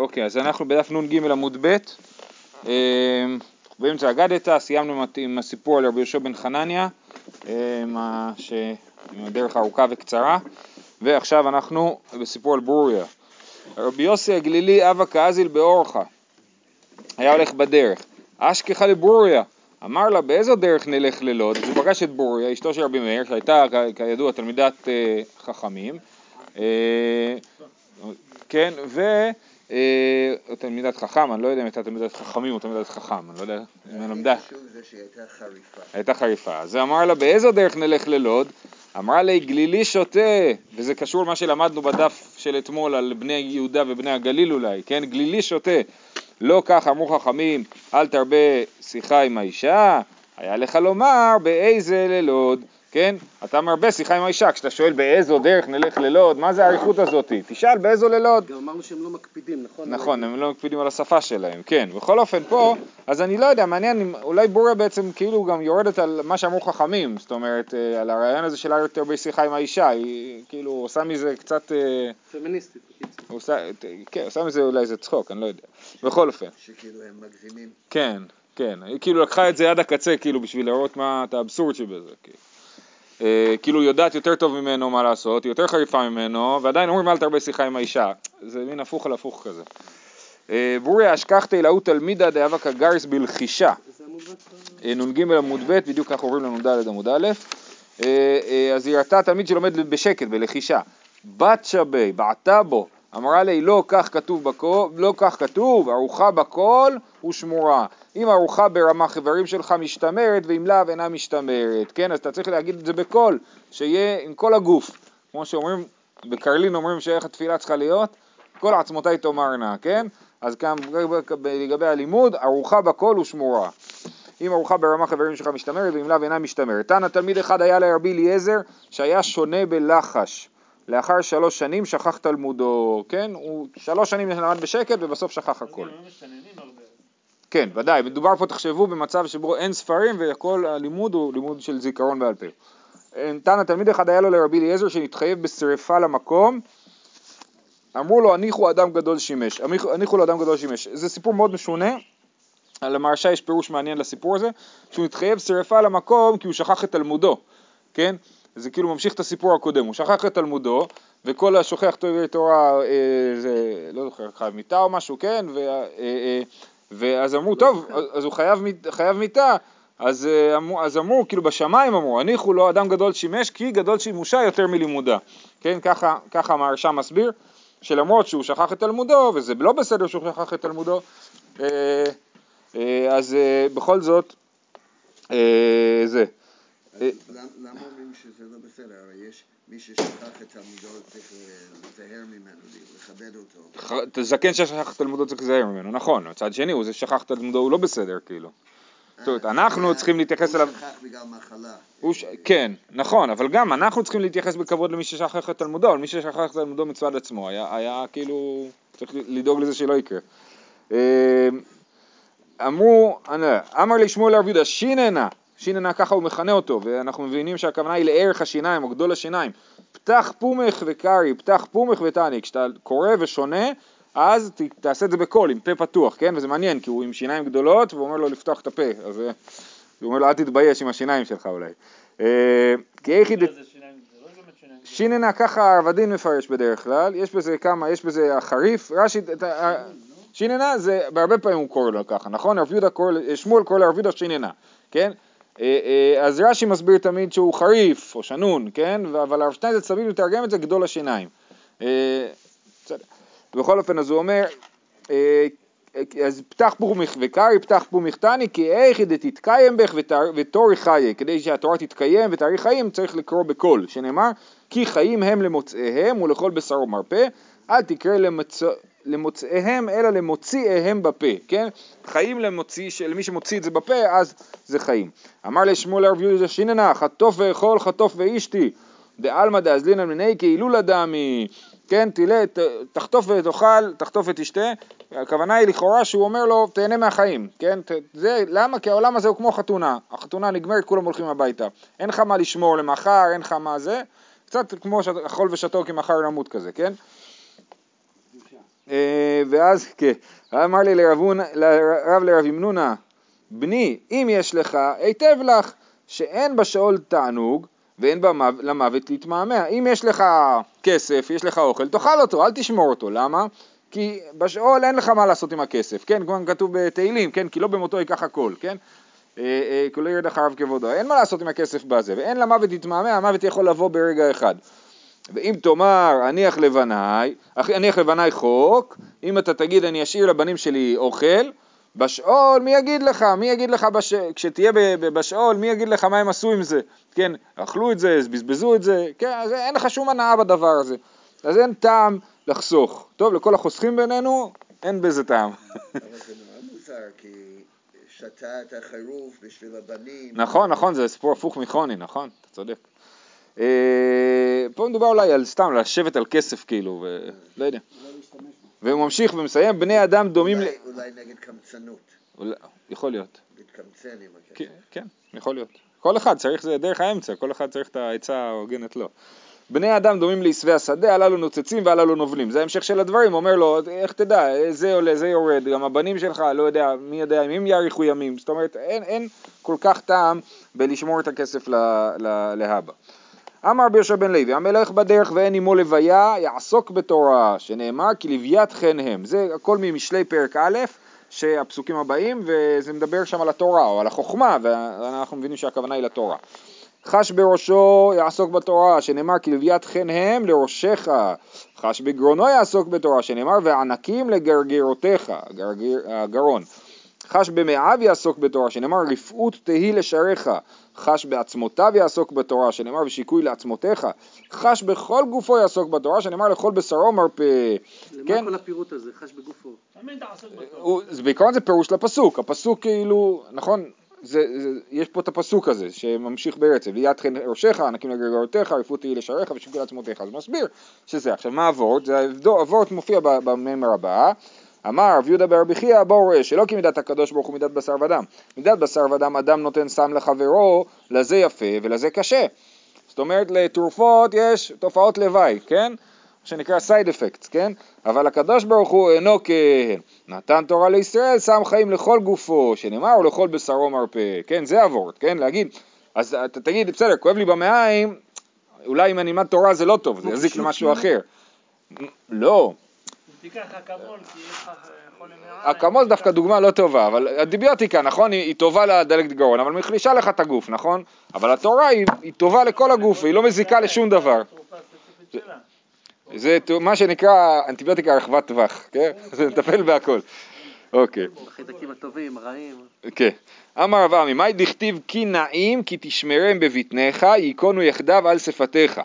אוקיי, אז אנחנו בדף נ"ג עמוד ב', אה, באמצע אגדתא, סיימנו עם הסיפור על רבי יהושע בן חנניה, אה, עם הדרך הארוכה וקצרה, ועכשיו אנחנו בסיפור על ברוריה. רבי יוסי הגלילי אבא כאזיל באורחה, היה הולך בדרך, אשכחה לברוריה, אמר לה באיזו דרך נלך ללוד, אז הוא פגש את ברוריה, אשתו של רבי מאיר, שהייתה כידוע תלמידת חכמים, כן, ו... אה, תלמידת חכם, אני לא יודע אם הייתה תלמידת חכמים או תלמידת חכם, אני לא יודע אם היא למדה. הייתה חריפה. אז אמר לה, באיזו דרך נלך ללוד? אמרה לי, גלילי שותה, וזה קשור למה שלמדנו בדף של אתמול על בני יהודה ובני הגליל אולי, כן? גלילי שותה. לא כך אמרו חכמים, אל תרבה שיחה עם האישה, היה לך לומר באיזה ללוד. כן? אתה מרבה שיחה עם האישה, כשאתה שואל באיזו דרך נלך ללוד, מה זה האריכות הזאת? תשאל באיזו ללוד. גם אמרנו שהם לא מקפידים, נכון? נכון, הם לא מקפידים על השפה שלהם, כן. בכל אופן פה, אז אני לא יודע, מעניין, אולי בוריה בעצם כאילו גם יורדת על מה שאמרו חכמים, זאת אומרת, אה, על הרעיון הזה של יותר בשיחה עם האישה, היא כאילו עושה מזה קצת... אה, פמיניסטית, בקיצור. כן, עושה מזה אולי איזה צחוק, אני לא יודע. בכל אופן. שכאילו הם מגזימים. כן, כן. היא כאילו לקחה את זה עד הקצה, כאילו, בשביל לראות מה, את האבסורד שבזה, כאילו. אה, כאילו יודעת יותר טוב ממנו מה לעשות, היא יותר חריפה ממנו, ועדיין אומרים אל תרבה שיחה עם האישה. זה מין הפוך על הפוך כזה. אה, בוריה אשכחתי להוא תלמידה דאבקה גריס בלחישה. אה, נ"ג עמוד ב', בדיוק ככה עוברים לנ"ד עמוד א', אז היא ראתה תלמיד שלומד בשקט, בלחישה. בת שבי, בעטה בו, אמרה לי לא כך כתוב בכל, לא כך כתוב, ארוחה בכל ושמורה. אם ארוחה ברמה חברים שלך משתמרת ואם לאו אינה משתמרת, כן? אז אתה צריך להגיד את זה בקול, שיהיה עם כל הגוף. כמו שאומרים, בקרלין אומרים שאיך התפילה צריכה להיות, כל עצמותיי תאמרנה, כן? אז גם לגבי הלימוד, ארוחה בכל ושמורה. אם ארוחה ברמה חברים שלך משתמרת ואם לאו אינה משתמרת. תנא תלמיד אחד היה לרבי אליעזר שהיה שונה בלחש. לאחר שלוש שנים שכח תלמודו, כן? הוא שלוש שנים למד בשקט ובסוף שכח הכל. כן, ודאי, מדובר פה, תחשבו, במצב שבו אין ספרים וכל הלימוד הוא לימוד של זיכרון בעל פה. תנא תלמיד אחד היה לו לרבי אליעזר שנתחייב בשרפה למקום, אמרו לו הניחו אדם גדול שימש, הניחו לו אדם גדול שימש. זה סיפור מאוד משונה, על המרשה יש פירוש מעניין לסיפור הזה, שהוא התחייב שרפה למקום כי הוא שכח את תלמודו, כן? זה כאילו ממשיך את הסיפור הקודם, הוא שכח את תלמודו, וכל השוכח תורה, אה, זה, לא זוכר, חייב מיתה או משהו, כן? ו, אה, אה, ואז אמרו, טוב, אז הוא חייב, חייב מיתה, אז אמרו, אז אמרו, כאילו בשמיים אמרו, הניחו לו אדם גדול שימש כי גדול שימושה יותר מלימודה. כן, ככה, ככה המהרש"ם מסביר, שלמרות שהוא שכח את תלמודו, וזה לא בסדר שהוא שכח את תלמודו, אז בכל זאת, זה. למה אומרים שזה לא בסדר? הרי יש מי ששכח את תלמודו צריך לזהר ממנו, לכבד אותו. זקן ששכח את תלמודו צריך לזהר ממנו, נכון. מצד שני, הוא זה ששכח את תלמודו הוא לא בסדר, כאילו. זאת אומרת, אנחנו צריכים להתייחס אליו... הוא שכח בגלל מחלה. כן, נכון, אבל גם אנחנו צריכים להתייחס בכבוד למי ששכח את תלמודו, אבל מי ששכח את תלמודו מצוות עצמו, היה כאילו, צריך לדאוג לזה שלא יקרה. אמרו, אמר לי שמואל לרב יהודה, שיננה, שיננה ככה הוא מכנה אותו, ואנחנו מבינים שהכוונה היא לערך השיניים או גדול השיניים. פתח פומך וקרי, פתח פומך ותעני, כשאתה קורא ושונה, אז ת, תעשה את זה בקול, עם פה פתוח, כן? וזה מעניין, כי הוא עם שיניים גדולות, והוא אומר לו לפתוח את הפה, אז הוא אומר לו אל תתבייש עם השיניים שלך אולי. אה, כי. שיננה ככה ערבדין מפרש בדרך כלל, יש בזה כמה, יש בזה החריף, רש"י, שיננה זה, בהרבה פעמים הוא קורא לו ככה, נכון? רב יהודה קורא, שמואל קורא לרב יהודה שיננה, כן? אה, אה, אז רש"י מסביר תמיד שהוא חריף או שנון, כן? אבל הרב שטיינזלץ תמיד מתרגם את זה גדול השיניים. אה, בכל אופן, אז הוא אומר, אז פתח פומך וקרי, פתח פומך תני, כי איכי דתתקיים בך ותורי חיי, כדי שהתורה תתקיים ותארי חיים צריך לקרוא בקול, שנאמר, כי חיים הם למוצאיהם ולכל בשרו מרפא, אל תקרא למצ... למוצאיהם אלא למוציאיהם בפה, כן? חיים למוציא, למי שמוציא את זה בפה אז זה חיים. אמר לשמואל הרב יהודה שיננה חטוף ואכול חטוף ואשתי דעלמא דאזלינא מני כהילולא דמי כן, תלה, תחטוף ותאכל, תחטוף ותשתה, הכוונה היא לכאורה שהוא אומר לו תהנה מהחיים, כן, זה, למה? כי העולם הזה הוא כמו חתונה, החתונה נגמרת, כולם הולכים הביתה, אין לך מה לשמור למחר, אין לך מה זה, קצת כמו אכול ושתו כי מחר נמות כזה, כן? אה, ואז, כן, אמר לי לרב לרב ימנונה, בני, אם יש לך, היטב לך, שאין בשאול תענוג ואין למוות להתמהמה. אם יש לך כסף, יש לך אוכל, תאכל אותו, אל תשמור אותו. למה? כי בשאול אין לך מה לעשות עם הכסף, כן? כמו כתוב בתהילים, כן? כי לא במותו ייקח הכל, כן? אה, אה, כולו ירד אחריו כבודו. אין מה לעשות עם הכסף בזה, ואין למוות להתמהמה, המוות יכול לבוא ברגע אחד. ואם תאמר הניח לבניי, הניח לבניי חוק, אם אתה תגיד אני אשאיר לבנים שלי אוכל, בשאול מי יגיד לך, מי יגיד לך, בש... כשתהיה בשאול מי יגיד לך מה הם עשו עם זה, כן, אכלו את זה, בזבזו את זה, כן, אז אין לך שום הנאה בדבר הזה, אז אין טעם לחסוך. טוב, לכל החוסכים בינינו, אין בזה טעם. אבל זה נורא מוזר, כי שתה את החרוף בשביל הבנים. נכון, נכון, זה סיפור הפוך מחוני, נכון, אתה צודק. אה, פה מדובר אולי על סתם לשבת על כסף כאילו, ולא יודע. והוא ממשיך ומסיים, בני אדם דומים... אולי, ל... אולי נגד קמצנות. אולי, יכול להיות. להתקמצן עם הכסף. כן, כן, יכול להיות. כל אחד צריך, זה דרך האמצע, כל אחד צריך את העצה ההוגנת לו. בני אדם דומים לעשבי השדה, הללו נוצצים והללו נובלים. זה ההמשך של הדברים, אומר לו, איך תדע, זה עולה, זה יורד, גם הבנים שלך, לא יודע, מי יודע אם הם יאריכו ימים. זאת אומרת, אין, אין כל כך טעם בלשמור את הכסף להבא. אמר בישר בן לוי, המלך בדרך ואין עמו לוויה, יעסוק בתורה, שנאמר כי לוויית חן הם. זה הכל ממשלי פרק א', שהפסוקים הבאים, וזה מדבר שם על התורה או על החוכמה, ואנחנו מבינים שהכוונה היא לתורה. חש בראשו יעסוק בתורה, שנאמר כי לוויית חן הם לראשך, חש בגרונו יעסוק בתורה, שנאמר וענקים לגרגרותיך, הגרון. חש במאיו יעסוק בתורה, שנאמר רפאות תהי לשעריך, חש בעצמותיו יעסוק בתורה, שנאמר ושיקוי לעצמותיך, חש בכל גופו יעסוק בתורה, שנאמר לכל בשרו מרפא. כן? מה כל הפירוט הזה, חש בגופו? בעיקרון זה פירוש לפסוק, הפסוק כאילו, נכון, זה, זה, יש פה את הפסוק הזה שממשיך ברצף, ויד חן ראשך, ענקים לגרגרותיך, רפות תהי לשעריך ושיקוי לעצמותיך, אז הוא מסביר שזה, עכשיו מה הוורט? זה הוורט מופיע בממר הבא אמר רב יהודה ברבי חייא בואו רואה שלא כמידת הקדוש ברוך הוא מידת בשר ודם. מידת בשר ודם אדם נותן סם לחברו, לזה יפה ולזה קשה. זאת אומרת לתרופות יש תופעות לוואי, כן? שנקרא side effects, כן? אבל הקדוש ברוך הוא אינו כהן. נתן תורה לישראל, שם חיים לכל גופו, שנאמר ולכל בשרו מרפא, כן? זה הוורד, כן? להגיד, אז אתה תגיד, בסדר, כואב לי במעיים, אולי אם אני אלמד תורה זה לא טוב, זה יזיק למשהו אחר. לא, תיקח אקמול, כי יש לך חולה מעיים. אקמול דווקא דוגמה לא טובה, אבל הדיביוטיקה, נכון, היא, היא טובה לדלקת גרון, אבל מחלישה לך את הגוף, נכון? אבל התורה היא, היא טובה לכל הגוף, והיא לא מזיקה לשום דבר. זה מה שנקרא אנטיביוטיקה רחבת טווח, כן? זה מטפל בהכל. אוקיי. החיידקים הטובים, הרעים. כן. אמר רב עמי, מאי דכתיב כי נעים כי תשמרם בבטניך, ייכונו יחדיו על שפתיך.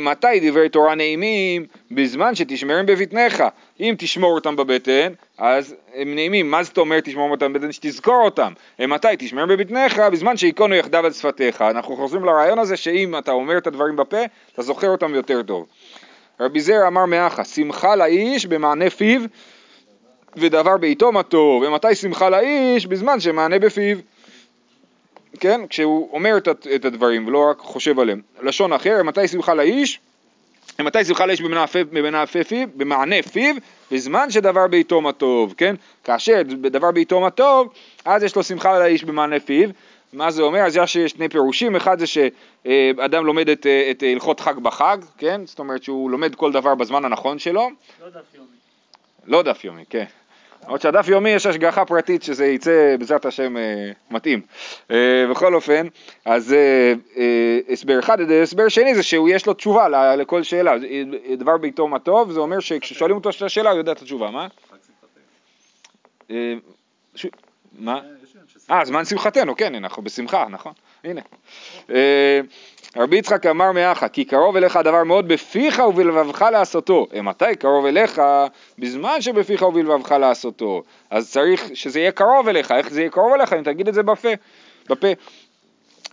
מתי דברי תורה נעימים? בזמן שתשמרם בבטניך. אם תשמור אותם בבטן, אז הם נעימים. מה זאת אומרת תשמור אותם בבטן? שתזכור אותם. מתי תשמרם בבטניך? בזמן שייכונו יחדיו על שפתיך. אנחנו חוזרים לרעיון הזה שאם אתה אומר את הדברים בפה, אתה זוכר אותם יותר טוב. רבי זר אמר מאחה, שמחה לאיש במענה פיו ודבר בעיתו מה טוב. ומתי שמחה לאיש? בזמן שמענה בפיו. כן? כשהוא אומר את הדברים ולא רק חושב עליהם. לשון אחר, מתי שמחה לאיש? מתי שמחה לאיש במענה פיו, במענה פיו, בזמן שדבר בעיתו מה טוב, כן? כאשר בדבר בעיתו מה טוב, אז יש לו שמחה לאיש במענה פיו. מה זה אומר? אז יש שני פירושים, אחד זה שאדם לומד את, את הלכות חג בחג, כן? זאת אומרת שהוא לומד כל דבר בזמן הנכון שלו. לא דף יומי. לא דף יומי, כן. למרות שהדף יומי יש השגחה פרטית שזה יצא בעזרת השם אה, מתאים. אה, בכל אופן, אז אה, הסבר אחד, הסבר שני זה שהוא יש לו תשובה לכל שאלה. דבר בעיתו מה טוב, זה אומר שכששואלים אותו את השאלה הוא יודע את התשובה, מה? מה? אה, זמן שמחתנו, כן, אנחנו בשמחה, נכון, הנה. רבי יצחק אמר מאחה, כי קרוב אליך הדבר מאוד בפיך ובלבבך לעשותו. מתי קרוב אליך? בזמן שבפיך ובלבבך לעשותו. אז צריך שזה יהיה קרוב אליך, איך זה יהיה קרוב אליך אם תגיד את זה בפה. בפה.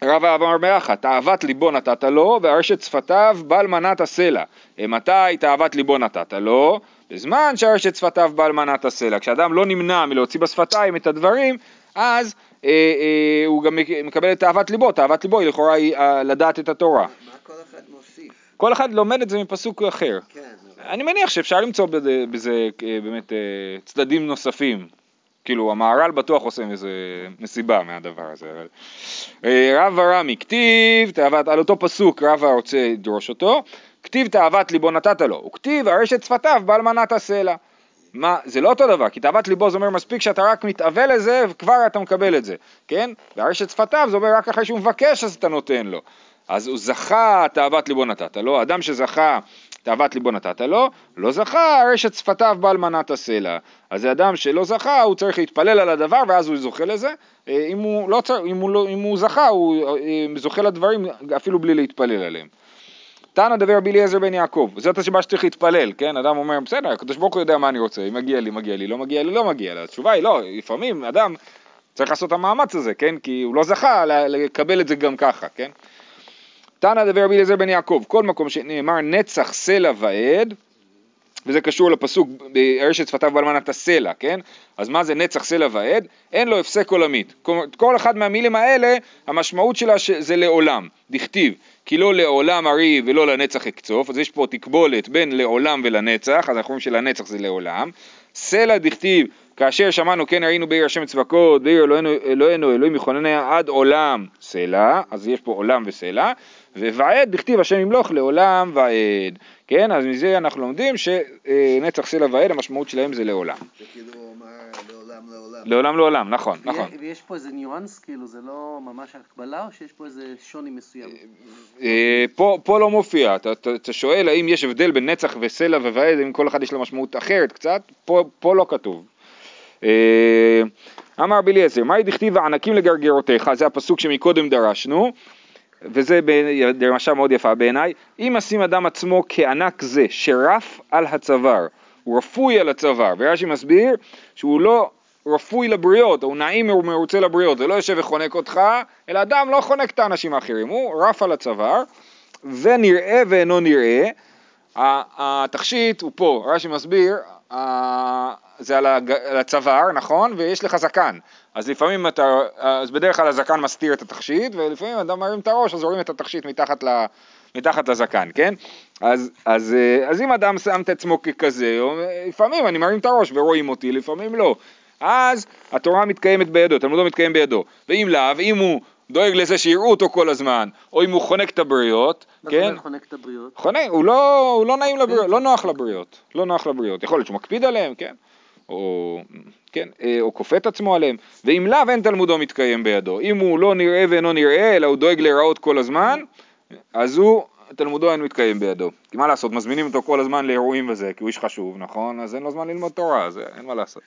רב אמר מאחה, תאוות ליבו נתת לו, וארשת שפתיו בל מנת הסלע. מתי תאוות ליבו נתת לו? בזמן שארשת שפתיו בל מנת הסלע. כשאדם לא נמנע מלהוציא בשפתיים את הדברים, אז אה, אה, הוא גם מקבל את תאוות ליבו, תאוות ליבו היא לכאורה היא אה, לדעת את התורה. מה כל אחד מוסיף? כל אחד לומד את זה מפסוק אחר. כן, אני מניח שאפשר למצוא בזה, בזה באמת צדדים נוספים. כאילו המהר"ל בטוח עושה איזה מסיבה מהדבר הזה. רב הרמי, כתיב, תאוות, על אותו פסוק רב רוצה לדרוש אותו, כתיב תאוות ליבו נתת לו, וכתיב ארשת שפתיו בעל מנת הסלע. מה, זה לא אותו דבר, כי תאוות ליבו זה אומר מספיק שאתה רק מתאבל לזה וכבר אתה מקבל את זה, כן? וארשת שפתיו זה אומר רק אחרי שהוא מבקש אז אתה נותן לו. אז הוא זכה תאוות ליבו נתת לו, אדם שזכה תאוות ליבו נתת לו, לא זכה ארשת שפתיו בעל מנת הסלע. אז זה אדם שלא זכה, הוא צריך להתפלל על הדבר ואז הוא זוכה לזה, אה, אם הוא, לא, אם הוא, לא, אם הוא זכה, הוא אה, זוכה לדברים אפילו בלי להתפלל עליהם. תנא דבר רבי אליעזר בן יעקב, זאת הסיבה שצריך להתפלל, כן? אדם אומר, בסדר, הקדוש ברוך הוא יודע מה אני רוצה, אם מגיע לי, מגיע לי, לא מגיע לי, לא מגיע לי. התשובה היא לא, לפעמים אדם צריך לעשות את המאמץ הזה, כן? כי הוא לא זכה לקבל את זה גם ככה, כן? תנא דבר רבי אליעזר בן יעקב, כל מקום שנאמר נצח סלע ועד, וזה קשור לפסוק בארשת שפתיו באלמנת הסלע, כן? אז מה זה נצח סלע ועד? אין לו הפסק עולמית. כל אחד מהמילים האלה, המשמעות שלה זה לעולם, דכתיב, כי לא לעולם ארי ולא לנצח אקצוף, אז יש פה תקבולת בין לעולם ולנצח, אז אנחנו רואים שלנצח זה לעולם. סלע דכתיב, כאשר שמענו כן ראינו בעיר השם צבקות, בעיר אלוהינו, אלוהינו אלוהים יכונניה עד עולם סלע, אז יש פה עולם וסלע, וועד דכתיב השם ימלוך לעולם ועד, כן, אז מזה אנחנו לומדים שנצח סלע ועד המשמעות שלהם זה לעולם. זה כאילו אומר לעולם לעולם. לעולם לעולם, נכון, נכון. ויש פה איזה ניואנס, כאילו זה לא ממש הקבלה או שיש פה איזה שוני מסוים? אה, פה לא מופיע, אתה שואל האם יש הבדל בין נצח וסלע וועד, אם כל אחד יש לו משמעות אחרת קצת, פה לא כתוב. אה, אמר בליעזר, מהי דכתיב הענקים לגרגרותיך, זה הפסוק שמקודם דרשנו, וזה דרשה מאוד יפה בעיניי, אם אשים אדם עצמו כענק זה שרף על הצוואר, הוא רפוי על הצוואר, ורש"י מסביר שהוא לא רפוי לבריות, הוא נעים ומרוצה לבריות, זה לא יושב וחונק אותך, אלא אדם לא חונק את האנשים האחרים, הוא רף על הצוואר, ונראה ואינו נראה, התכשיט הוא פה, רש"י מסביר, זה על הצוואר, נכון? ויש לך זקן. אז לפעמים אתה, אז בדרך כלל הזקן מסתיר את התכשיט, ולפעמים אדם מרים את הראש, אז רואים את התכשיט מתחת, ל, מתחת לזקן, כן? אז, אז, אז אם אדם שם את עצמו ככזה, לפעמים אני מרים את הראש ורואים אותי, לפעמים לא. אז התורה מתקיימת בידו, תלמודו מתקיים בידו. ואם לאו, אם הוא דואג לזה שיראו אותו כל הזמן, או אם הוא חונק את הבריות, כן? מה חונק את הבריות? חונק, הוא לא, הוא לא נעים לבריות, לא נוח לבריות, לא נוח לבריות. יכול להיות שהוא מקפיד עליהם, כן? או, כן, אה, או כופה את עצמו עליהם, ואם לאו אין תלמודו מתקיים בידו. אם הוא לא נראה ואינו נראה, אלא הוא דואג להיראות כל הזמן, אז הוא, תלמודו אין מתקיים בידו. כי מה לעשות, מזמינים אותו כל הזמן לאירועים וזה, כי הוא איש חשוב, נכון? אז אין לו זמן ללמוד תורה, אז אין מה לעשות.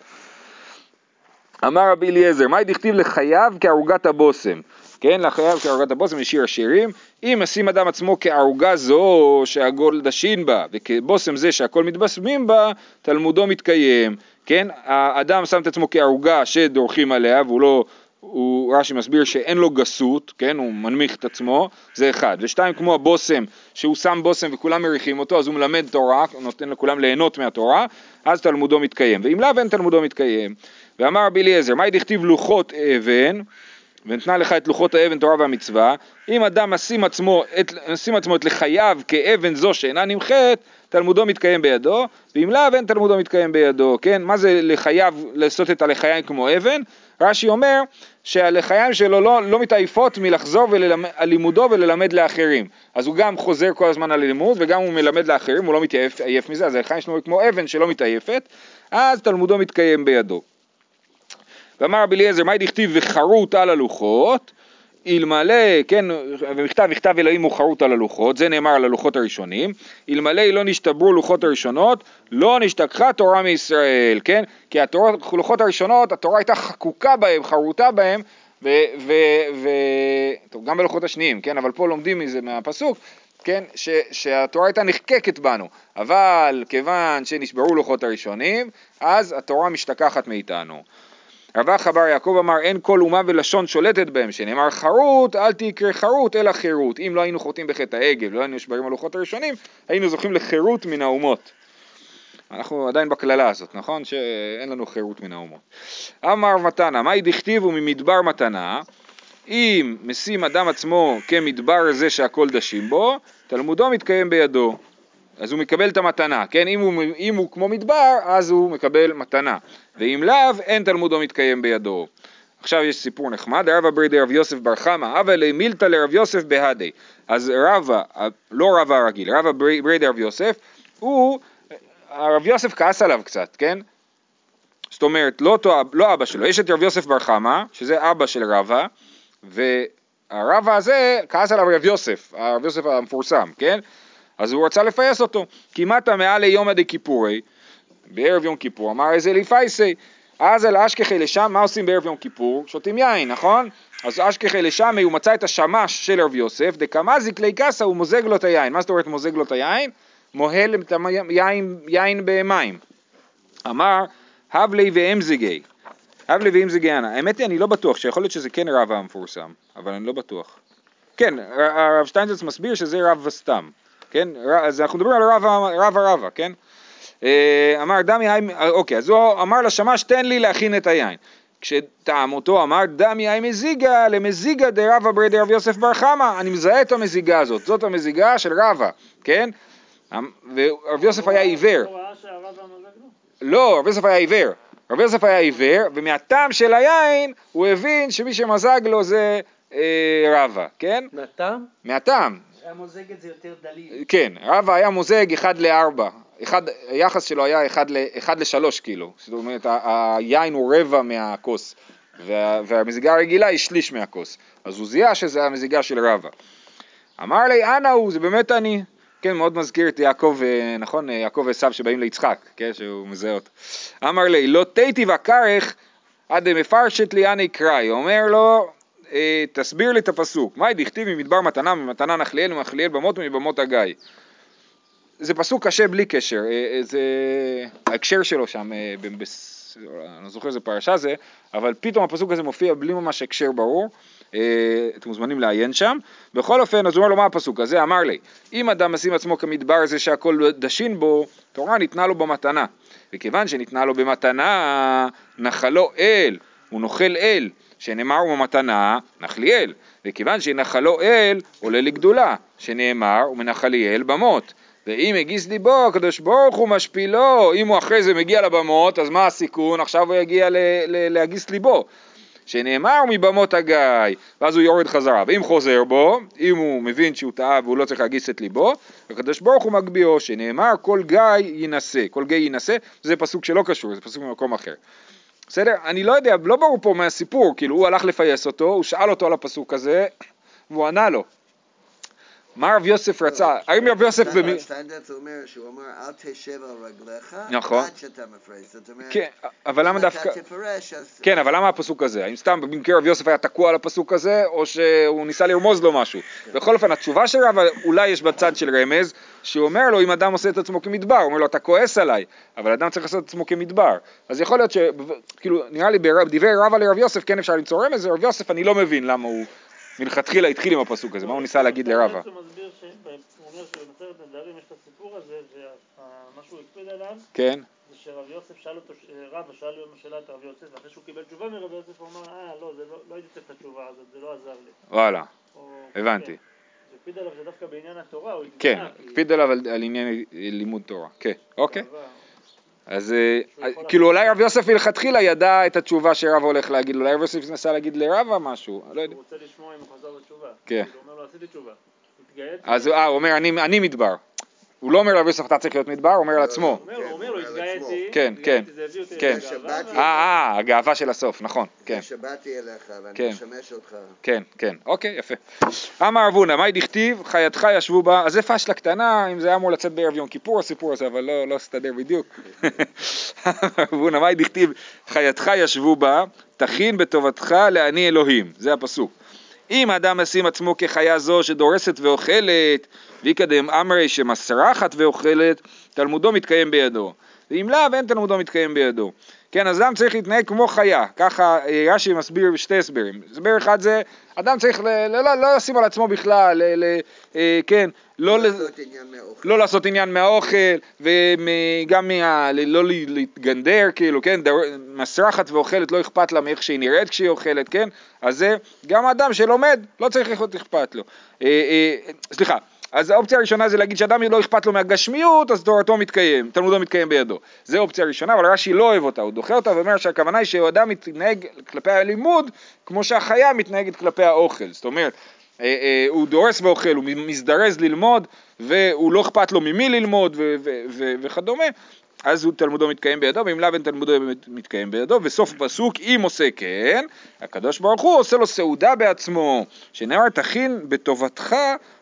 אמר רבי אליעזר, מהי דכתיב לחייו כערוגת הבושם? כן, לחייו כערוגת הבושם לשיר השירים, אם ישים אדם עצמו כערוגה זו שהגול דשין בה, וכבושם זה שהכל מתבשמים בה, תלמודו מתקיים. כן, האדם שם את עצמו כערוגה שדורכים עליה והוא לא, הוא רש"י מסביר שאין לו גסות, כן, הוא מנמיך את עצמו, זה אחד. ושתיים, כמו הבושם, שהוא שם בושם וכולם מריחים אותו, אז הוא מלמד תורה, נותן לכולם ליהנות מהתורה, אז תלמודו מתקיים. ואם לאו אין תלמודו מתקיים. ואמר רבי אליעזר, מהי דכתיב לוחות אבן? ונתנה לך את לוחות האבן תורה והמצווה, אם אדם משים עצמו, את, משים עצמו את לחייו כאבן זו שאינה נמחית, תלמודו מתקיים בידו, ואם לאו אין תלמודו מתקיים בידו, כן? מה זה לחייו לעשות את הלחיים כמו אבן? רש"י אומר שהלחיים שלו לא, לא מתעייפות מלחזור על לימודו וללמד לאחרים. אז הוא גם חוזר כל הזמן על הלימוד וגם הוא מלמד לאחרים, הוא לא מתעייף מזה, אז הלחיים שלו כמו אבן שלא מתעייפת, אז תלמודו מתקיים בידו. ואמר רבי אליעזר, מהי דכתיב וחרוט על הלוחות? אלמלא, כן, ומכתב מכתב אלוהים הוא חרוט על הלוחות, זה נאמר על הלוחות הראשונים, אלמלא לא נשתברו לוחות הראשונות, לא נשתכחה תורה מישראל, כן? כי הלוחות הראשונות, התורה הייתה חקוקה בהם, חרוטה בהם, ו... ו, ו טוב, גם בלוחות השניים, כן? אבל פה לומדים מזה מהפסוק, כן? ש, שהתורה הייתה נחקקת בנו, אבל כיוון שנשברו לוחות הראשונים, אז התורה משתכחת מאיתנו. רבח בר יעקב אמר אין כל אומה ולשון שולטת בהם, שנאמר חרוט אל תקרא חרוט אלא חירות. אם לא היינו חוטאים בחטא העגל, לא היינו נשברים הלוחות הראשונים, היינו זוכים לחירות מן האומות. אנחנו עדיין בקללה הזאת, נכון? שאין לנו חירות מן האומות. אמר מתנה, מהי דכתיבו ממדבר מתנה? אם משים אדם עצמו כמדבר זה שהכל דשים בו, תלמודו מתקיים בידו. אז הוא מקבל את המתנה, כן? אם הוא, אם הוא כמו מדבר, אז הוא מקבל מתנה, ואם לאו, אין תלמודו מתקיים בידו. עכשיו יש סיפור נחמד, רבא ברי דרב יוסף בר חמא, אבא לי מילתא לרב יוסף בהדי. אז רבא, לא רבא הרגיל, רבא ברי דרב יוסף, הוא, הרב יוסף כעס עליו קצת, כן? זאת אומרת, לא, לא אבא שלו, יש את רב יוסף בר חמא, שזה אבא של רבא, והרבא הזה כעס עליו רב יוסף, הרב יוסף המפורסם, כן? אז הוא רצה לפייס אותו. כמעט מעל ליומא דכיפורי, בערב יום כיפור, אמר איזה ליפייסי, אז אל אשכחי לשם, מה עושים בערב יום כיפור? שותים יין, נכון? אז אשכחי לשם, הוא מצא את השמש של רב יוסף, דקמזיק לי קסה, הוא מוזג לו את היין. מה זאת אומרת מוזג לו את היין? מוהל את היין יין במים. אמר, הבלי ואמזיגי. הבלי ואמזיגי אנא. האמת היא, אני לא בטוח, שיכול להיות שזה כן רב המפורסם, אבל אני לא בטוח. כן, הרב שטיינזרץ מסביר שזה רב סתם. כן? אז אנחנו מדברים על רב הרבה, כן? אה, אמר דמי היי, אוקיי, אז הוא אמר לשמש תן לי להכין את היין. כשטעם אותו אמר דמי היי מזיגה למזיגה דרבה ברי דרב יוסף בר חמא, אני מזהה את המזיגה הזאת, זאת המזיגה של רבה, כן? אמ, ורב יוסף היה עיוור. לא, רב יוסף היה עיוור. רב יוסף היה עיוור, ומהטעם של היין הוא הבין שמי שמזג לו זה אה, רבה, כן? מהטעם? מהטעם. מוזג את זה יותר דליל. כן, רבא היה מוזג 1 ל-4, היחס שלו היה 1 ל-3 כאילו, זאת אומרת היין הוא רבע מהכוס וה, והמזיגה הרגילה היא שליש מהכוס, אז הוא זיהה שזה המזיגה של רבא. אמר לי אנה הוא, זה באמת אני, כן, מאוד מזכיר את יעקב, אה, נכון, יעקב ועשו שבאים ליצחק, כן, שהוא מזהה אותו. אמר לי, לא תיתי וכרך עד מפרשת לי אני קראי, אומר לו, אה, תסביר לי את הפסוק, מהי דכתיב ממדבר מתנה ממתנה נחליאל ומחליאל במות ומבמות הגיא. זה פסוק קשה בלי קשר, אה, אה, זה ההקשר שלו שם, אני לא זוכר איזה פרשה זה, אבל פתאום הפסוק הזה מופיע בלי ממש הקשר ברור, אתם מוזמנים לעיין שם. בכל אופן, אז הוא אומר לו מה הפסוק הזה, אמר לי, אם אדם משים עצמו כמדבר זה שהכל דשין בו, תורה ניתנה לו במתנה. וכיוון שניתנה לו במתנה, נחלו אל, הוא נוכל אל, שנאמר וממתנה נחליאל, וכיוון שנחלו אל עולה לגדולה, שנאמר ומנחליאל במות. ואם הגיס ליבו, הקדוש ברוך הוא משפילו, אם הוא אחרי זה מגיע לבמות, אז מה הסיכון? עכשיו הוא יגיע להגיס ליבו. שנאמר מבמות הגיא, ואז הוא יורד חזרה, ואם חוזר בו, אם הוא מבין שהוא טעה והוא לא צריך להגיס את ליבו, הקדוש ברוך הוא מגביהו, שנאמר כל גיא יינשא, כל גיא יינשא, זה פסוק שלא קשור, זה פסוק ממקום אחר. בסדר? אני לא יודע, לא ברור פה מהסיפור, כאילו הוא הלך לפייס אותו, הוא שאל אותו על הפסוק הזה, והוא ענה לו. מה רב יוסף רצה? האם רב יוסף... שטיינדרץ אומר שהוא אמר אל תשב על רגליך נכון. עד שאתה מפרש. זאת אומרת, כן, אבל למה דווקא... אם אתה תפרש אז... כן, אבל למה הפסוק הזה? האם סתם במקרה רב יוסף היה תקוע על הפסוק הזה, או שהוא ניסה לרמוז לו משהו? כן. בכל אופן, התשובה של רב אולי יש בצד של רמז, שהוא אומר לו אם אדם עושה את עצמו כמדבר, הוא אומר לו אתה כועס עליי, אבל אדם צריך לעשות את עצמו כמדבר. אז יכול להיות ש... כאילו, נראה לי בדברי רבא לרב יוסף כן אפשר למצוא רמז, רב יוסף אני לא מבין למה הוא מלכתחילה התחיל עם הפסוק הזה, מה הוא ניסה להגיד לרבה? הוא מסביר אומר שבמסכת נדרים יש את הסיפור הזה, ומה שהוא הקפיד עליו, כן. זה שרב יוסף שאל אותו, רבא שאל לו שאלה את רב יוסף, ואחרי שהוא קיבל תשובה מרב יוסף הוא אמר, אה, לא, לא, לא הייתי צריך את התשובה הזאת, זה לא עזר לי. וואלה, הבנתי. כן. הקפיד עליו שדווקא בעניין התורה הוא כן, הקפיד עליו על עניין לימוד תורה, כן, אוקיי. אז אה, כאילו אולי רב יוסף מלכתחילה ידע את התשובה שרב הולך להגיד, אולי רב יוסף נסע להגיד לרבה משהו, לא יודע. הוא רוצה לשמוע אם הוא חזר בתשובה. כן. הוא אומר לו עשיתי תשובה. אז אה, הוא אומר אני מדבר. הוא לא אומר לרב יוסף אתה צריך להיות מדבר, הוא אומר על עצמו. הוא אומר לו התגאיתי, כן, כן, כן. אה, אה, הגאווה של הסוף, נכון, כן. שבאתי אליך ואני משמש אותך. כן, כן, אוקיי, יפה. אמר אבונה, מאי דכתיב, חייתך ישבו בה, אז זה פשלה קטנה, אם זה היה אמור לצאת בערב יום כיפור הסיפור הזה, אבל לא, לא הסתדר בדיוק. אמר אבונה, מאי דכתיב, חייתך ישבו בה, תכין בטובתך לעני אלוהים, זה הפסוק. אם האדם ישים עצמו כחיה זו שדורסת ואוכלת, ויקדם אמרי שמסרחת ואוכלת, תלמודו מתקיים בידו. ואם לאו, אין תלמודו מתקיים בידו. כן, אז אדם צריך להתנהג כמו חיה, ככה אה, רש"י מסביר בשתי הסברים. הסבר אחד זה, אדם צריך ל, לא, לא, לא לשים על עצמו בכלל, ל, ל, אה, כן, לא, לא, לעשות לא לעשות עניין מהאוכל, וגם מה, לא להתגנדר, כאילו, כן, דר, מסרחת ואוכלת, לא אכפת לה מאיך שהיא נראית כשהיא אוכלת, כן, אז זה גם אדם שלומד, לא צריך להיות אכפת לו. אה, אה, סליחה, אז האופציה הראשונה זה להגיד שאדם לא אכפת לו מהגשמיות, אז תורתו מתקיים, תלמודו מתקיים בידו. זה אופציה ראשונה, אבל רש"י לא אוהב אותה, הוא דוחה אותה ואומר שהכוונה היא שאדם מתנהג כלפי הלימוד כמו שהחיה מתנהגת כלפי האוכל. זאת אומרת, אה, אה, הוא דורס ואוכל, הוא מזדרז ללמוד, והוא לא אכפת לו ממי ללמוד וכדומה, אז הוא תלמודו מתקיים בידו, ואם לאו אין תלמודו מתקיים בידו, וסוף פסוק, אם עושה כן, הקדוש ברוך הוא עושה לו סעודה בעצמו, שנאמר תכין בטובתך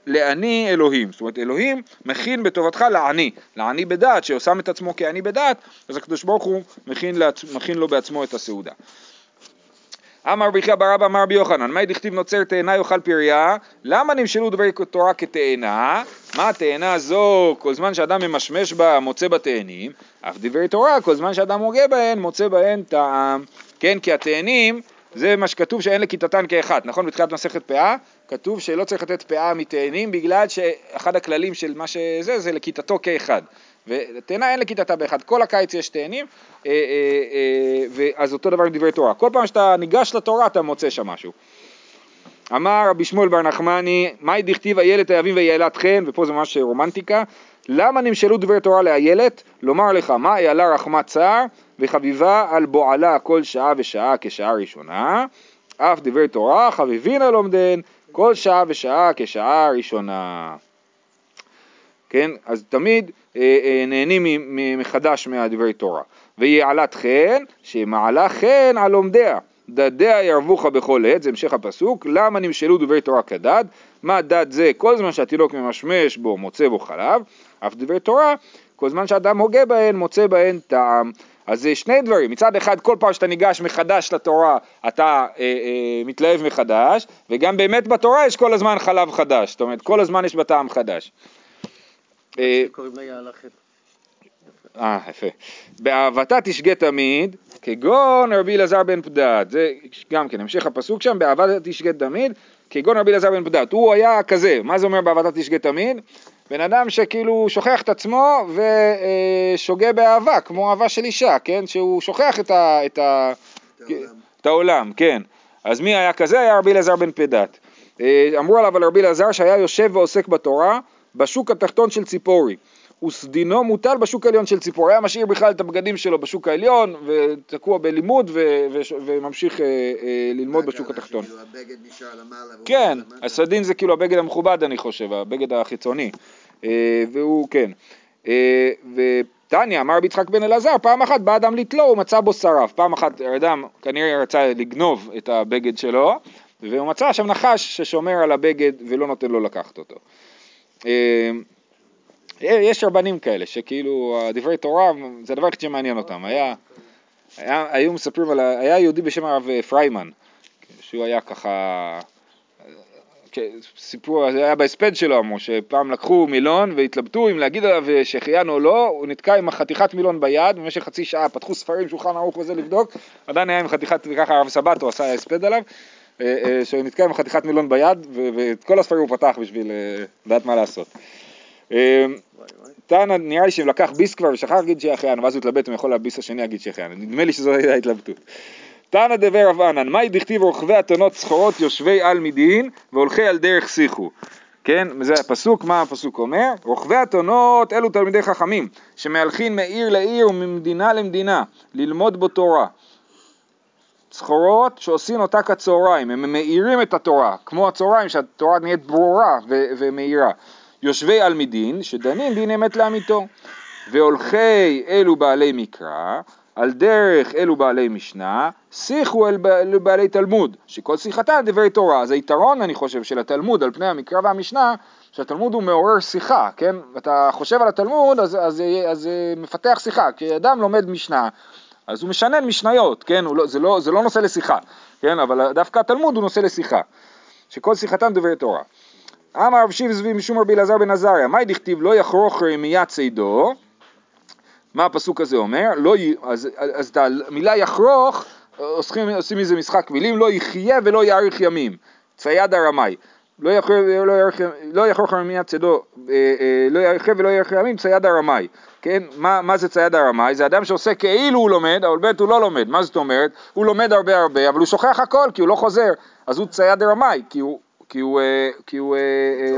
לעני אלוהים, זאת אומרת אלוהים מכין בטובתך לעני, לעני בדעת, שעושם את עצמו כעני בדעת, אז הקדוש ברוך הוא מכין, לעצ... מכין לו בעצמו את הסעודה. אמר רבי חייא ברבא אמר רבי יוחנן, מאי דכתיב נוצר תאנה יאכל פריה, למה נמשלו דברי תורה כתאנה? מה התאנה הזו, כל זמן שאדם ממשמש בה מוצא בה תאנים, אף דברי תורה, כל זמן שאדם הוגה בהן מוצא בהן טעם. כן, כי התאנים זה מה שכתוב שאין לכיתתן כאחד, נכון? בתחילת מסכת פאה, כתוב שלא צריך לתת פאה מתאנים בגלל שאחד הכללים של מה שזה זה לכיתתו כאחד. ותאנה אין לכיתתה באחד, כל הקיץ יש תאנים, אה, אה, אה, אז אותו דבר עם דברי תורה. כל פעם שאתה ניגש לתורה אתה מוצא שם משהו. אמר רבי שמואל בר נחמני, מאי דכתיב איילת היבים ואיילת חן, ופה זה ממש רומנטיקה, למה נמשלו דברי תורה לאיילת? לומר לך, מה איילה רחמת צער, וחביבה על בועלה כל שעה ושעה כשעה ראשונה, אף דברי תורה חביבין על עומדן כל שעה ושעה כשעה ראשונה. כן, אז תמיד נהנים מחדש מהדברי תורה. ויעלת חן, שמעלה חן על לומדיה. דדיה ירבוך בכל עת, זה המשך הפסוק, למה נמשלו דברי תורה כדד? מה דד זה? כל זמן שהתינוק ממשמש בו, מוצא בו חלב, אף דברי תורה, כל זמן שאדם הוגה בהן, מוצא בהן טעם. אז זה שני דברים, מצד אחד כל פעם שאתה ניגש מחדש לתורה אתה אה, אה, מתלהב מחדש, וגם באמת בתורה יש כל הזמן חלב חדש, זאת אומרת כל הזמן יש בה טעם חדש. אה, קוראים לה יעלה חטא. אה, יפה. באהבתה תשגה תמיד, כגון רבי אלעזר בן פדת, זה גם כן המשך הפסוק שם, באהבתה תשגה תמיד, כגון רבי אלעזר בן פדת, הוא היה כזה, מה זה אומר באהבתה תשגה תמיד? בן אדם שכאילו שוכח את עצמו ושוגה באהבה, כמו אהבה של אישה, כן? שהוא שוכח את, ה, את, ה, את העולם, כן. אז מי היה כזה? היה רבי אלעזר בן פדת. אה, אמרו עליו על רבי אלעזר שהיה יושב ועוסק בתורה בשוק התחתון של ציפורי. וסדינו מוטל בשוק העליון של ציפור, היה משאיר בכלל את הבגדים שלו בשוק העליון ותקוע בלימוד ו- ו- וממשיך אה, אה, ללמוד בשוק התחתון. כאילו הבגד נשאר למעלה. כן, הסדין זה כאילו הבגד המכובד אני חושב, הבגד החיצוני, אה, והוא כן. אה, ותניא אמר רבי יצחק בן אלעזר, פעם אחת בא אדם לתלו, הוא מצא בו שרף, פעם אחת אדם כנראה רצה לגנוב את הבגד שלו, והוא מצא שם נחש ששומר על הבגד ולא נותן לו לקחת אותו. אה, יש רבנים כאלה, שכאילו דברי תורה זה הדבר היחיד שמעניין אותם. היה, היה, היו מספרים על, היה יהודי בשם הרב פריימן, שהוא היה ככה, סיפור, זה היה בהספד שלו אמרו, שפעם לקחו מילון והתלבטו אם להגיד עליו שהחיינו או לא, הוא נתקע עם החתיכת מילון ביד, במשך חצי שעה פתחו ספרים, שולחן ערוך וזה לבדוק, עדיין היה עם חתיכת, וככה הרב סבתו עשה הספד עליו, אה, אה, שהוא נתקע עם חתיכת מילון ביד, ואת כל הספרים הוא פתח בשביל אה, לדעת מה לעשות. טענה, נראה לי שאם לקח ביס כבר ושכח להגיד שהחיינו, ואז הוא התלבט אם יכול להביס השני להגיד שהחיינו, נדמה לי שזו הייתה ההתלבטות. תנא דבר רב ענן, מהי דכתיב רוכבי אתונות סחורות יושבי על מדין והולכי על דרך שיחו. כן, זה הפסוק, מה הפסוק אומר? רוכבי אתונות אלו תלמידי חכמים, שמהלכים מעיר לעיר וממדינה למדינה, ללמוד בו תורה. סחורות שעושים אותה כצהריים, הם מאירים את התורה, כמו הצהריים שהתורה נהיית ברורה ומאירה. יושבי על מדין, שדנים דין אמת לאמיתו, והולכי אלו בעלי מקרא, על דרך אלו בעלי משנה, שיחו אלו בעלי תלמוד, שכל שיחתם דברי תורה. אז היתרון, אני חושב, של התלמוד על פני המקרא והמשנה, שהתלמוד הוא מעורר שיחה, כן? אתה חושב על התלמוד, אז, זה מפתח שיחה. כי אדם לומד משנה, אז הוא משנן משניות, כן? לא, זה, לא, זה לא נושא לשיחה, כן? אבל דווקא התלמוד הוא נושא לשיחה. שכל שיחתם דברי תורה. אמר רב שיב זבי משום רבי אלעזר בן עזריה, מאי דכתיב לא יחרוך רמייה צידו, מה הפסוק הזה אומר? לא, אז, אז את המילה יחרוך עושים, עושים מזה משחק מילים, לא יחיה ולא יאריך ימים, צייד הרמאי. לא יחרוך לא רמייה צידו, אה, אה, לא יחיה ולא יאריך ימים, צייד הרמאי. כן, מה, מה זה צייד הרמאי? זה אדם שעושה כאילו הוא לומד, אבל באמת הוא לא לומד. מה זאת אומרת? הוא לומד הרבה הרבה, אבל הוא שוכח הכל כי הוא לא חוזר. אז הוא צייד הרמאי, כי הוא כי הוא... אה, כי הוא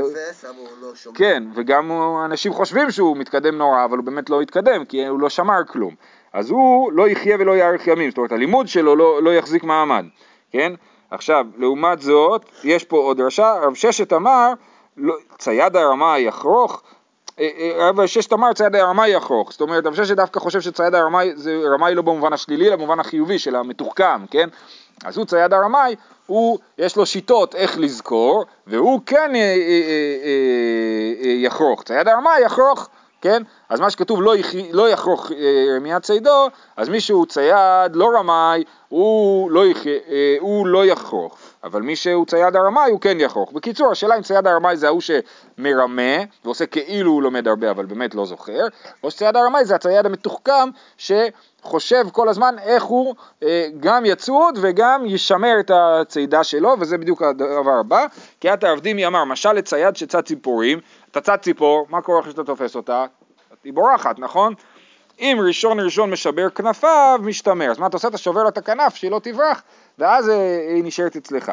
תופס, אבל הוא לא שומר. כן, וגם אנשים חושבים שהוא מתקדם נורא, אבל הוא באמת לא התקדם, כי הוא לא שמר כלום. אז הוא לא יחיה ולא יאריך ימים, זאת אומרת הלימוד שלו לא, לא יחזיק מעמד, כן? עכשיו, לעומת זאת, יש פה עוד דרשה, רב ששת אמר, לא, צייד הרמה יחרוך, אה, אה, רב ששת אמר צייד הרמאי יחרוך, זאת אומרת רב ששת דווקא חושב שצייד הרמאי זה רמאי לא במובן השלילי אלא במובן החיובי של המתוחכם, כן? אז הוא צייד הרמאי, הוא יש לו שיטות איך לזכור והוא כן אה, יחרוך, צייד הרמאי יחרוך, כן? אז מה שכתוב לא, יח... לא יחרוך מיד צידו, אז מי שהוא צייד לא רמאי, הוא לא, יח... הוא לא יחרוך. אבל מי שהוא צייד הרמאי הוא כן יחרוך. בקיצור, השאלה אם צייד הרמאי זה ההוא שמרמה ועושה כאילו הוא לומד הרבה אבל באמת לא זוכר, או שצייד הרמאי זה הצייד המתוחכם שחושב כל הזמן איך הוא אה, גם יצוד וגם ישמר את הצידה שלו, וזה בדיוק הדבר הבא. כי את העבדימי אמר, משל לצייד שצד ציפורים, אתה צד ציפור, מה קורה אחרי שאתה תופס אותה? היא בורחת, נכון? אם ראשון ראשון משבר כנפיו, משתמר. אז מה אתה עושה? אתה שובר לה את הכנף שהיא לא תברח, ואז אה, היא נשארת אצלך.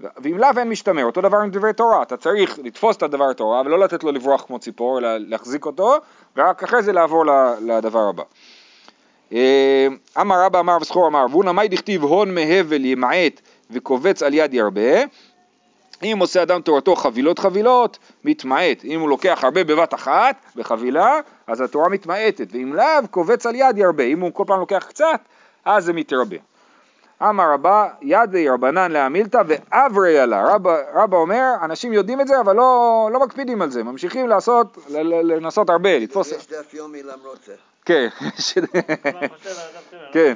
ואם לאו אין משתמר, אותו דבר עם דברי תורה, אתה צריך לתפוס את הדבר תורה ולא לתת לו לברוח כמו ציפור, אלא להחזיק אותו, ורק אחרי זה לעבור לדבר הבא. אה, אמר רבא אמר וסחור אמר, והוא נמי דכתיב הון מהבל ימעט וקובץ על יד ירבה, אם עושה אדם תורתו חבילות חבילות, מתמעט. אם הוא לוקח הרבה בבת אחת, בחבילה, אז התורה מתמעטת, ואם לאו, קובץ על יד ירבה. אם הוא כל פעם לוקח קצת, אז זה מתרבה. אמר רבא, ידי רבנן להמילתא ואברי עלה. רבא, רבא אומר, אנשים יודעים את זה, אבל לא, לא מקפידים על זה, ממשיכים לעשות, לנסות הרבה, לתפוס... יש דף יומי למרות זה. כן, כן.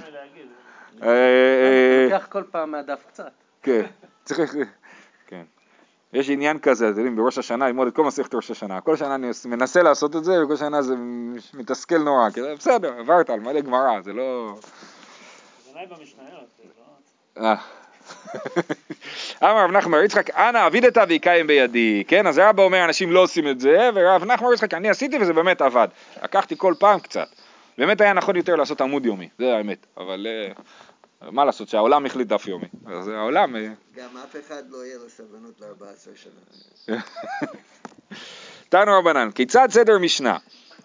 אה, אה, לוקח כל פעם מהדף קצת. כן, צריך... כן. יש עניין כזה, אתם יודעים, בראש השנה ללמוד את כל מסכת ראש השנה. כל שנה אני מנסה לעשות את זה, וכל שנה זה מתסכל נורא. בסדר, עברת על מלא גמרא, זה לא... אולי במשניות, לא... אה. אמר רב נחמן יצחק, אנא אבידתא ויקיים בידי, כן? אז רבא אומר, אנשים לא עושים את זה, ורב נחמן יצחק, אני עשיתי וזה באמת עבד. לקחתי כל פעם קצת. באמת היה נכון יותר לעשות עמוד יומי, זה האמת, אבל אה, מה לעשות שהעולם החליט דף יומי, אז העולם... אה, גם אף אחד לא יהיה לו סבלנות ל-14 שנה. תנו רבנן, כיצד סדר משנה?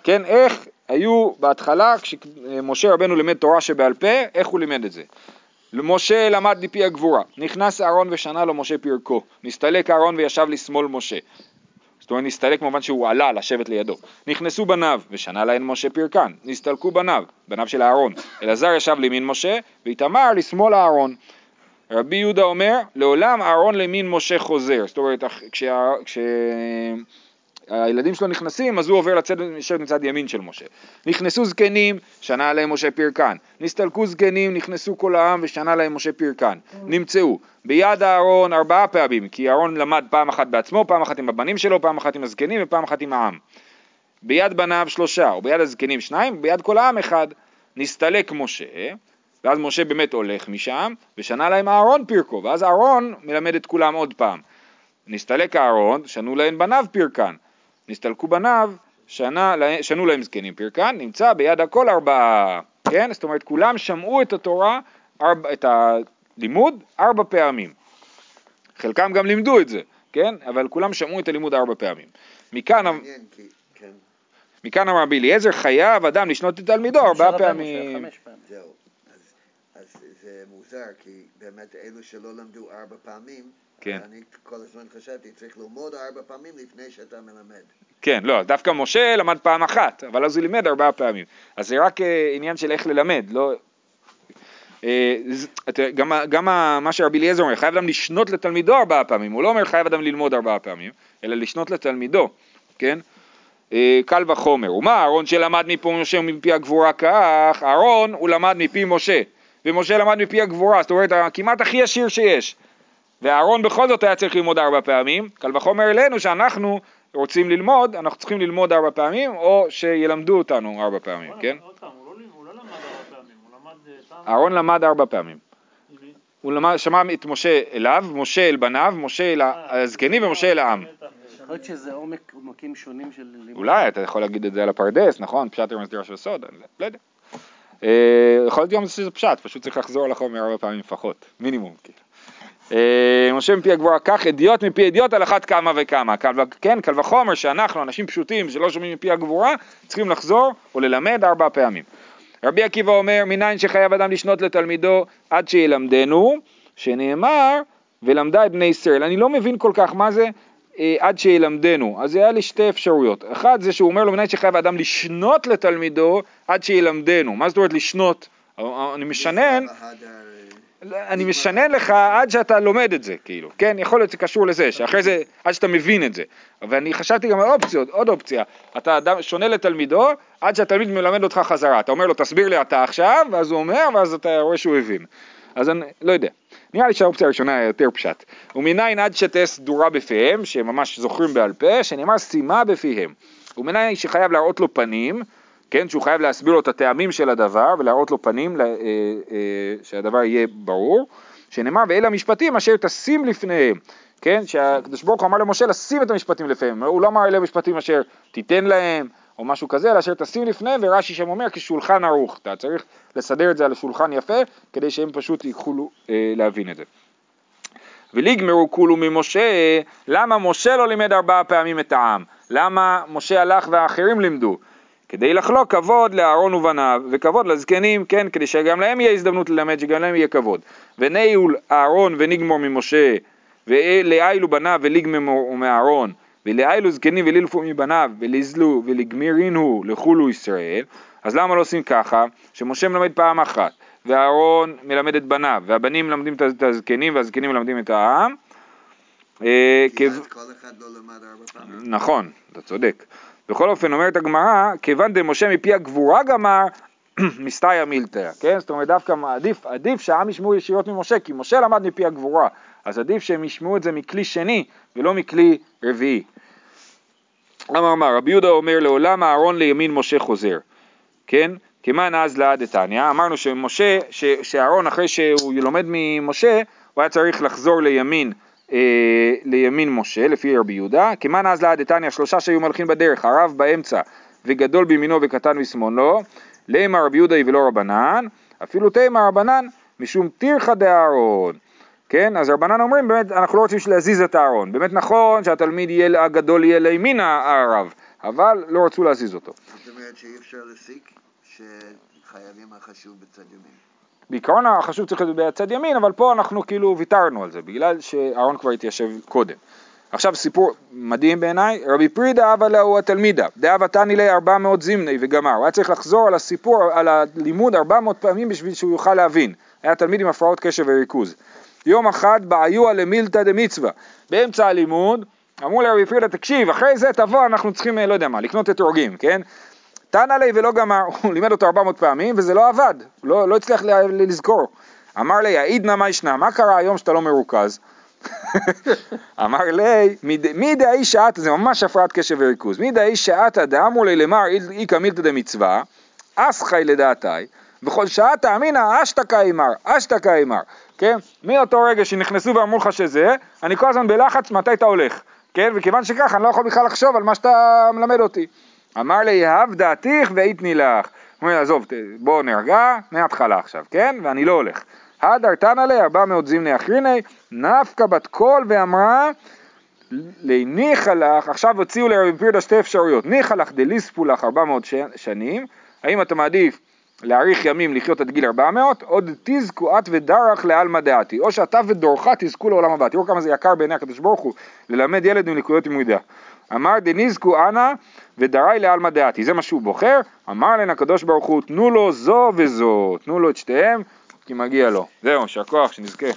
כן, איך היו בהתחלה, כשמשה רבנו לימד תורה שבעל פה, איך הוא לימד את זה? משה למד מפי הגבורה, נכנס אהרון ושנה לו משה פרקו, נסתלק אהרון וישב לשמאל משה. זאת אומרת נסתלק במובן שהוא עלה לשבת לידו. נכנסו בניו ושנה להן משה פרקן, נסתלקו בניו, בניו של אהרון. אלעזר ישב לימין משה ואיתמר לשמאל אהרון. רבי יהודה אומר, לעולם אהרון למין משה חוזר. זאת אומרת, כשה... כשה... הילדים שלו נכנסים, אז הוא עובר לצד, לשבת מצד ימין של משה. נכנסו זקנים, שנה להם משה פרקן. נסתלקו זקנים, נכנסו כל העם, ושנה להם משה פרקן. נמצאו ביד אהרון ארבעה פעמים, כי אהרון למד פעם אחת בעצמו, פעם אחת עם הבנים שלו, פעם אחת עם הזקנים ופעם אחת עם העם. ביד בניו שלושה, וביד הזקנים שניים, וביד כל העם אחד. נסתלק משה, ואז משה באמת הולך משם, ושנה להם אהרון פרקו, ואז אהרון מלמד את כולם עוד פעם. נסתלק אהרון, שנו להם בניו פרקן. נסתלקו בניו, שנה, שנו להם זקנים פרקן, נמצא ביד הכל ארבעה, כן? זאת אומרת כולם שמעו את התורה, ארבע, את הלימוד ארבע פעמים. חלקם גם לימדו את זה, כן? אבל כולם שמעו את הלימוד ארבע פעמים. מכאן... כן. מכאן אמר רבי אליעזר חייב אדם לשנות את תלמידו ארבעה פעמים. זהו, זה מוזר כי באמת אלו שלא למדו ארבע פעמים כן. אני כל הזמן חשבתי, צריך ללמוד ארבע פעמים לפני שאתה מלמד. כן, לא, דווקא משה למד פעם אחת, אבל אז הוא לימד ארבעה פעמים. אז זה רק אה, עניין של איך ללמד, לא... אה, גם, גם מה שרבי אליעזר אומר, חייב אדם לשנות לתלמידו ארבעה פעמים, הוא לא אומר חייב אדם ללמוד ארבעה פעמים, אלא לשנות לתלמידו, כן? אה, קל וחומר. ומה אהרון שלמד מפי משה ומפי הגבורה כך, אהרון הוא למד מפי משה, ומשה למד מפי הגבורה, זאת אומרת כמעט הכי עשיר שיש. ואהרון בכל זאת היה צריך ללמוד ארבע פעמים, קל וחומר אלינו שאנחנו רוצים ללמוד, אנחנו צריכים ללמוד ארבע פעמים, או שילמדו אותנו ארבע פעמים, כן? אהרון למד ארבע פעמים. הוא למד, שמע את משה אליו, משה אל בניו, משה אל הזקנים ומשה אל העם. יכול להיות שזה עומקים שונים של לימוד. אולי, אתה יכול להגיד את זה על הפרדס, נכון? פשט עם הסדירה של סוד, לא יודע. אה, יכול להיות גם שזה פשט, פשוט צריך לחזור על החומר ארבע פעמים לפחות, מינימום. כאילו. אה, משה מפי הגבורה, קח אדיוט מפי אדיוט על אחת כמה וכמה. כן, קל וחומר שאנחנו, אנשים פשוטים שלא שומעים מפי הגבורה, צריכים לחזור או ללמד ארבע פעמים. רבי עקיבא אומר, מניין שחייב אדם לשנות לתלמידו עד שילמדנו, שנאמר, ולמדה את בני ישראל. אני לא מבין כל כך מה זה עד שילמדנו. אז היה לי שתי אפשרויות. אחד זה שהוא אומר לו מניין שחייב אדם לשנות לתלמידו עד שילמדנו. מה זאת אומרת לשנות? אני משנן, אני משנן לך עד שאתה לומד את זה, כאילו, כן? יכול להיות שזה קשור לזה, שאחרי זה, עד שאתה מבין את זה. ואני חשבתי גם על אופציות, עוד אופציה. אתה אדם שונה לתלמידו, עד שהתלמיד מלמד אותך חזרה. אתה אומר לו, תסביר לי אתה עכשיו, ואז הוא אומר, ואז אתה רואה שהוא הבין. אז אני לא יודע. נראה לי שהאופציה הראשונה היא יותר פשט. ומניין עד שתהיה סדורה בפיהם, שהם ממש זוכרים בעל פה, שנאמר שימה בפיהם. ומניין שחייב להראות לו פנים, כן, שהוא חייב להסביר לו את הטעמים של הדבר ולהראות לו פנים, אה, אה, שהדבר יהיה ברור, שנאמר ואלה המשפטים אשר תשים לפניהם, כן, שהקדוש ברוך הוא אמר למשה לשים את המשפטים לפניהם, הוא לא אמר אלה המשפטים אשר תיתן להם או משהו כזה, אלא אשר תשים לפניהם, ורש"י שם אומר כשולחן ערוך, אתה צריך לסדר את זה על השולחן יפה, כדי שהם פשוט יוכלו אה, להבין את זה. וליגמרו כולו ממשה, למה משה לא לימד ארבעה פעמים את העם? למה משה הלך והאחרים לימדו? כדי לחלוק כבוד לאהרון ובניו, וכבוד לזקנים, כן, כדי שגם להם יהיה הזדמנות ללמד, שגם להם יהיה כבוד. וניהול אהרון ונגמור ממשה, ולאילו בניו ולגמור מאהרון, ולאילו זקנים ולילפו מבניו, ולזלו ולגמירין הוא לכולו ישראל, אז למה לא עושים ככה? שמשה מלמד פעם אחת, ואהרון מלמד את בניו, והבנים מלמדים את הזקנים, והזקנים מלמדים את העם. אה, לא. נכון, אתה צודק. בכל אופן אומרת הגמרא, כיוון דמשה מפי הגבורה גמר, מסתיה מילתא, כן? זאת אומרת דווקא עדיף, עדיף שהעם ישמעו ישירות ממשה, כי משה למד מפי הגבורה, אז עדיף שהם ישמעו את זה מכלי שני ולא מכלי רביעי. אמר אמר, רבי יהודה אומר לעולם אהרון לימין משה חוזר, כן? כמאן אז לעד דתניא, אמרנו שמשה, שאהרון אחרי שהוא לומד ממשה, הוא היה צריך לחזור לימין אה, לימין משה, לפי רבי יהודה, כמאן אז לעד דתניא שלושה שהיו מלכים בדרך, הרב באמצע וגדול בימינו וקטן משמאלו, לימה רבי יהודה ולא רבנן, אפילו תימה רבנן משום טירחא דאהרון. כן, אז רבנן אומרים באמת אנחנו לא רוצים להזיז את הארון, באמת נכון שהתלמיד יהיה, הגדול יהיה לימין הרב, אבל לא רצו להזיז אותו. זאת אומרת שאי אפשר להסיק שחייבים החשוב בצד ימין. בעיקרון החשוב צריך להיות בצד ימין, אבל פה אנחנו כאילו ויתרנו על זה, בגלל שאהרון כבר התיישב קודם. עכשיו סיפור מדהים בעיניי, רבי פרידה אבא להו התלמידה, דאבא תני לי ארבע מאות זימני וגמר, הוא היה צריך לחזור על הסיפור, על הלימוד ארבע מאות פעמים בשביל שהוא יוכל להבין, היה תלמיד עם הפרעות קשב וריכוז. יום אחד בעיוע למילתא דמצווה, באמצע הלימוד, אמרו לרבי פרידה תקשיב, אחרי זה תבוא אנחנו צריכים, לא יודע מה, לקנות אתרוגים, כן? תנא לי ולא גמר, הוא לימד אותו 400 פעמים וזה לא עבד, לא, לא הצליח לזכור. אמר לי, העיד נא מה ישנה, מה קרה היום שאתה לא מרוכז? אמר לי, מי דאי שעת, זה ממש הפרעת קשב וריכוז, מי דאי שעתה דאמרו לי למר איכא מילתא דמצווה, אסחי לדעתי, וכל שעה תאמינא אשתקא אימר, אשתקא אימר, כן? מאותו רגע שנכנסו ואמרו לך שזה, אני כל הזמן בלחץ מתי אתה הולך, כן? וכיוון שככה אני לא יכול בכלל לחשוב על מה שאתה מלמד אותי. אמר לי, יהב דעתיך ואיתני לך. הוא אומר, עזוב, בוא נרגע, מההתחלה עכשיו, כן? ואני לא הולך. הדר תנא ארבע מאות זימני אחריני, נפקא בת קול ואמרה, לניחא לך, עכשיו הוציאו לרבי פירדה שתי אפשרויות, ניחא לך דליספו לך ארבע מאות שנים, האם אתה מעדיף להאריך ימים לחיות עד גיל 400, עוד תזכו את ודרך לעלמא דעתי, או שאתה ודורך תזכו לעולם הבא. תראו כמה זה יקר בעיני הקדוש ברוך הוא ללמד ילד מלקויות לימודיה. אמר דניזקו אנא ודרי לעלמא דעתי, זה מה שהוא בוחר, אמר להם הקדוש ברוך הוא תנו לו זו וזו, תנו לו את שתיהם כי מגיע לו. זהו, יישר כוח, שנזכה.